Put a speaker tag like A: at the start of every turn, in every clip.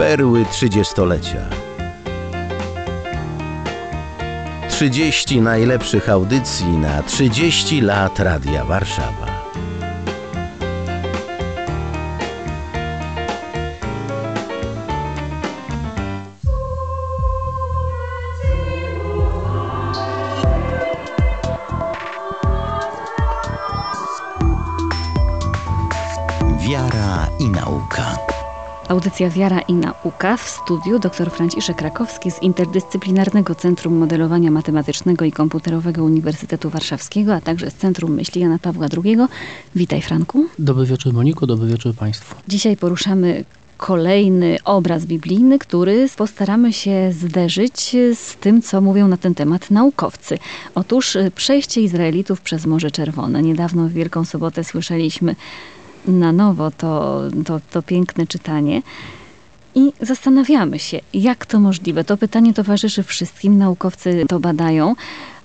A: Perły trzydziestolecia. 30 najlepszych audycji na 30 lat Radia Warszawa. Wiara i nauka.
B: Audycja Wiara i Nauka w studiu dr Franciszek Krakowski z Interdyscyplinarnego Centrum Modelowania Matematycznego i Komputerowego Uniwersytetu Warszawskiego, a także z Centrum Myśli Jana Pawła II. Witaj Franku.
C: Dobry wieczór Moniko, dobry wieczór Państwu.
B: Dzisiaj poruszamy kolejny obraz biblijny, który postaramy się zderzyć z tym, co mówią na ten temat naukowcy. Otóż przejście Izraelitów przez Morze Czerwone. Niedawno w Wielką Sobotę słyszeliśmy na nowo to, to, to piękne czytanie. I zastanawiamy się, jak to możliwe. To pytanie towarzyszy wszystkim, naukowcy to badają,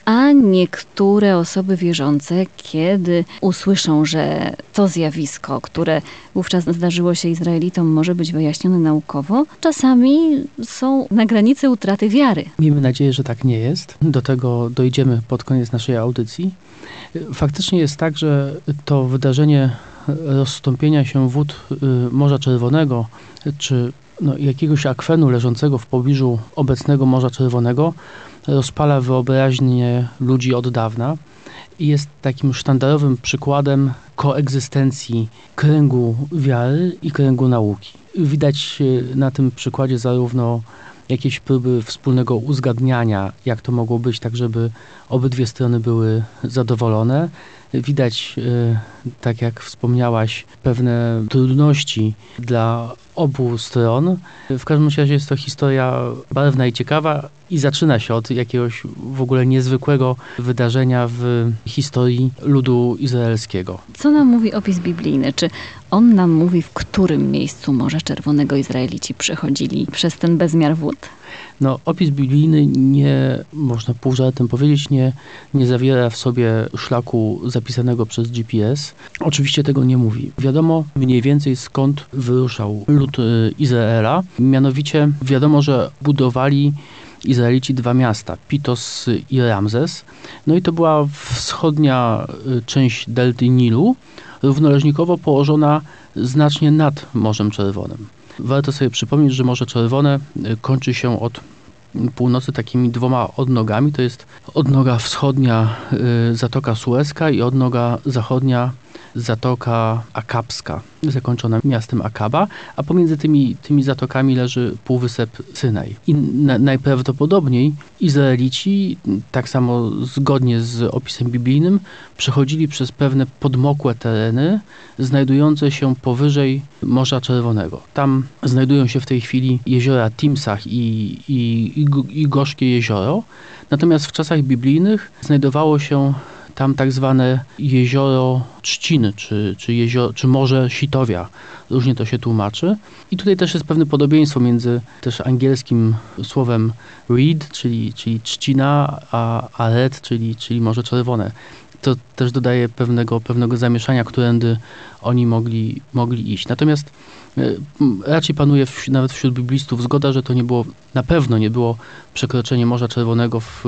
B: a niektóre osoby wierzące, kiedy usłyszą, że to zjawisko, które wówczas zdarzyło się Izraelitom, może być wyjaśnione naukowo, czasami są na granicy utraty wiary.
C: Miejmy nadzieję, że tak nie jest. Do tego dojdziemy pod koniec naszej audycji. Faktycznie jest tak, że to wydarzenie rozstąpienia się wód y, Morza Czerwonego, czy no, jakiegoś akwenu leżącego w pobliżu obecnego Morza Czerwonego rozpala wyobraźnię ludzi od dawna i jest takim sztandarowym przykładem koegzystencji kręgu wiary i kręgu nauki. Widać y, na tym przykładzie zarówno jakieś próby wspólnego uzgadniania, jak to mogło być, tak żeby obydwie strony były zadowolone. Widać, y, tak jak wspomniałaś, pewne trudności dla obu stron. W każdym razie jest to historia barwna i ciekawa i zaczyna się od jakiegoś w ogóle niezwykłego wydarzenia w historii ludu izraelskiego.
B: Co nam mówi opis biblijny? Czy on nam mówi, w którym miejscu Morza Czerwonego Izraelici przechodzili przez ten bezmiar wód?
C: No, opis biblijny nie, można pół żartem powiedzieć, nie, nie zawiera w sobie szlaku zapisanego przez GPS. Oczywiście tego nie mówi. Wiadomo mniej więcej skąd wyruszał lud y, Izraela. Mianowicie wiadomo, że budowali Izraelici dwa miasta, Pitos i Ramzes. No i to była wschodnia y, część delty Nilu, równoleżnikowo położona znacznie nad Morzem Czerwonym. Warto sobie przypomnieć, że Morze Czerwone y, kończy się od północy takimi dwoma odnogami. To jest odnoga wschodnia y, Zatoka Sueska i odnoga zachodnia Zatoka Akabska, zakończona miastem Akaba, a pomiędzy tymi, tymi zatokami leży półwysep Synaj. I na, najprawdopodobniej Izraelici, tak samo zgodnie z opisem biblijnym, przechodzili przez pewne podmokłe tereny, znajdujące się powyżej Morza Czerwonego. Tam znajdują się w tej chwili jeziora Timsach i, i, i, i Gorzkie Jezioro. Natomiast w czasach biblijnych znajdowało się tam tak zwane jezioro Trzciny, czy, czy, jezioro, czy Morze Sitowia. Różnie to się tłumaczy. I tutaj też jest pewne podobieństwo między też angielskim słowem reed, czyli, czyli trzcina, a, a red, czyli, czyli Morze Czerwone. To też dodaje pewnego, pewnego zamieszania, którędy oni mogli, mogli iść. Natomiast raczej panuje w, nawet wśród biblistów zgoda, że to nie było, na pewno nie było przekroczenie Morza Czerwonego w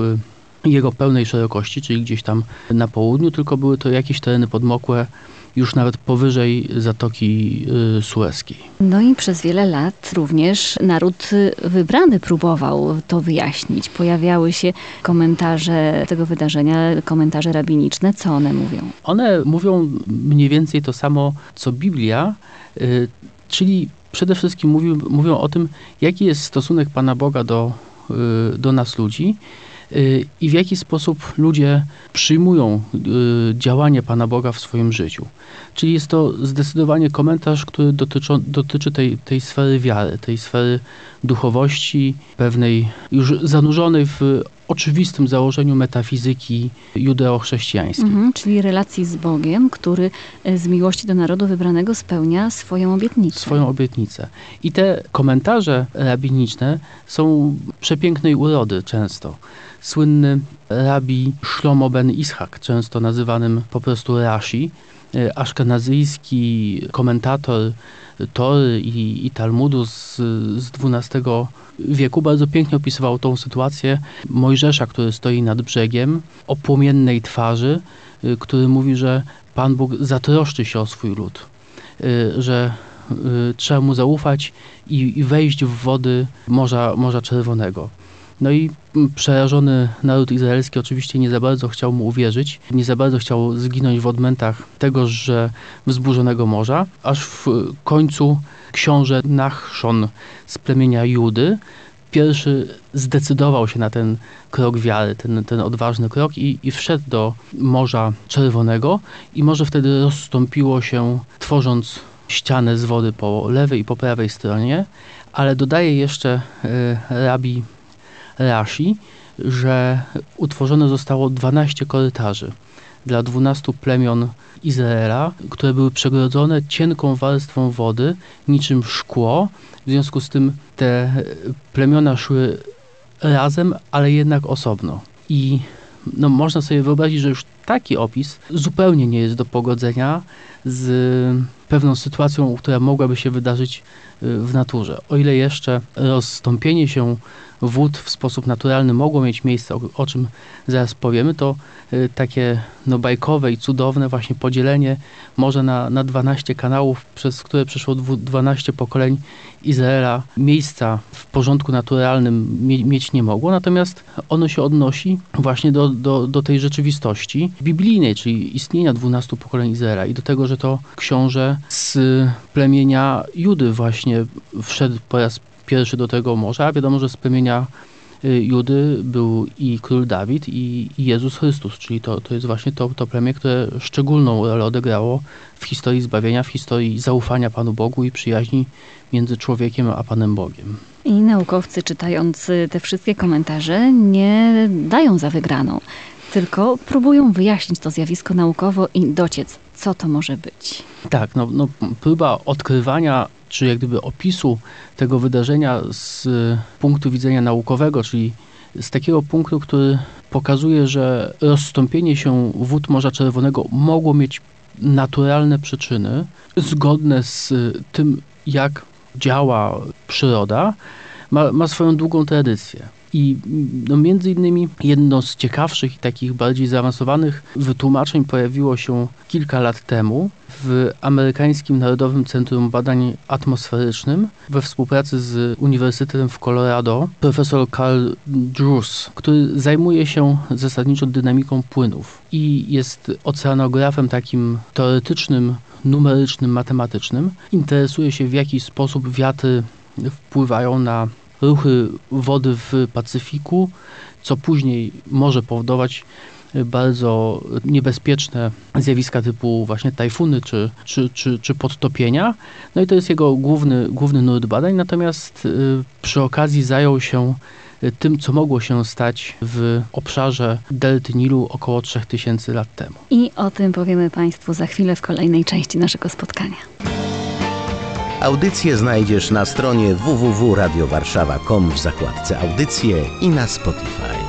C: jego pełnej szerokości, czyli gdzieś tam na południu, tylko były to jakieś tereny podmokłe, już nawet powyżej Zatoki y, Sueskiej.
B: No i przez wiele lat również naród wybrany próbował to wyjaśnić. Pojawiały się komentarze tego wydarzenia, komentarze rabiniczne. Co one mówią?
C: One mówią mniej więcej to samo, co Biblia, y, czyli przede wszystkim mówią, mówią o tym, jaki jest stosunek Pana Boga do, y, do nas ludzi i w jaki sposób ludzie przyjmują y, działanie Pana Boga w swoim życiu. Czyli jest to zdecydowanie komentarz, który dotyczą, dotyczy tej, tej sfery wiary, tej sfery duchowości, pewnej już zanurzonej w oczywistym założeniu metafizyki judeo-chrześcijańskiej.
B: Mhm, czyli relacji z Bogiem, który e, z miłości do narodu wybranego spełnia swoją obietnicę.
C: Swoją obietnicę. I te komentarze rabiniczne są przepięknej urody często. Słynny rabi Shlomo ben Ishak, często nazywanym po prostu Rashi, e, aszkenazyjski komentator Tory i, i Talmudu z, z XII wieku bardzo pięknie opisywał tą sytuację Mojżesza, który stoi nad brzegiem, o płomiennej twarzy, y, który mówi, że Pan Bóg zatroszczy się o swój lud, y, że y, trzeba mu zaufać i, i wejść w wody Morza, Morza Czerwonego. No i przerażony naród izraelski oczywiście nie za bardzo chciał mu uwierzyć, nie za bardzo chciał zginąć w odmętach tegoż, że wzburzonego morza, aż w końcu książę Nachszon z plemienia Judy pierwszy zdecydował się na ten krok wiary, ten, ten odważny krok i, i wszedł do Morza Czerwonego i morze wtedy rozstąpiło się, tworząc ścianę z wody po lewej i po prawej stronie, ale dodaje jeszcze e, rabi Rashi, że utworzone zostało 12 korytarzy dla 12 plemion Izraela, które były przegrodzone cienką warstwą wody, niczym szkło. W związku z tym te plemiona szły razem, ale jednak osobno. I no, można sobie wyobrazić, że już taki opis zupełnie nie jest do pogodzenia z pewną sytuacją, która mogłaby się wydarzyć y, w naturze. O ile jeszcze rozstąpienie się wód w sposób naturalny mogło mieć miejsce, o, czym zaraz powiemy, to y, takie no, bajkowe i cudowne właśnie podzielenie morza na, na 12 kanałów, przez które przeszło dwu, 12 pokoleń Izraela, miejsca w porządku naturalnym mie, mieć nie mogło, natomiast ono się odnosi właśnie do, do, do tej rzeczywistości biblijnej, czyli istnienia 12 pokoleń Izraela i do tego, że to książę z plemienia Judy właśnie wszedł po raz pierwszy do tego morza. Wiadomo, że z plemienia y, Judy był i król Dawid i, Jezus Chrystus, czyli to, to jest właśnie to, to plemię, które szczególną rolę odegrało w historii zbawienia, w historii zaufania Panu Bogu i przyjaźni między człowiekiem a Panem Bogiem.
B: I naukowcy czytając te wszystkie komentarze nie dają za wygraną, tylko próbują wyjaśnić to zjawisko naukowo i dociec, co to może być.
C: Tak, no, no próba odkrywania, czy jak gdyby opisu tego wydarzenia z y, punktu widzenia naukowego, czyli z takiego punktu, który pokazuje, że rozstąpienie się wód Morza Czerwonego mogło mieć naturalne przyczyny, zgodne z y, tym, jak działa przyroda, ma, ma swoją długą tradycję. I no, między innymi jedno z ciekawszych i takich bardziej zaawansowanych wytłumaczeń pojawiło się kilka lat temu w amerykańskim Narodowym Centrum Badań Atmosferycznym we współpracy z Uniwersytetem w Colorado profesor Carl Drews, który zajmuje się zasadniczo dynamiką płynów i jest oceanografem takim teoretycznym, numerycznym, matematycznym. Interesuje się w jaki sposób wiatry wpływają na ruchy wody w Pacyfiku, co później może powodować bardzo niebezpieczne zjawiska typu właśnie tajfuny czy, czy, czy, czy podtopienia. No i to jest jego główny, główny nurt badań, natomiast y, przy okazji zajął się tym, co mogło się stać w obszarze delty Nilu około 3000 lat temu.
B: I o tym powiemy Państwu za chwilę w kolejnej części naszego spotkania.
A: Audycje znajdziesz na stronie www.radiowarszawa.com w zakładce audycje i na Spotify.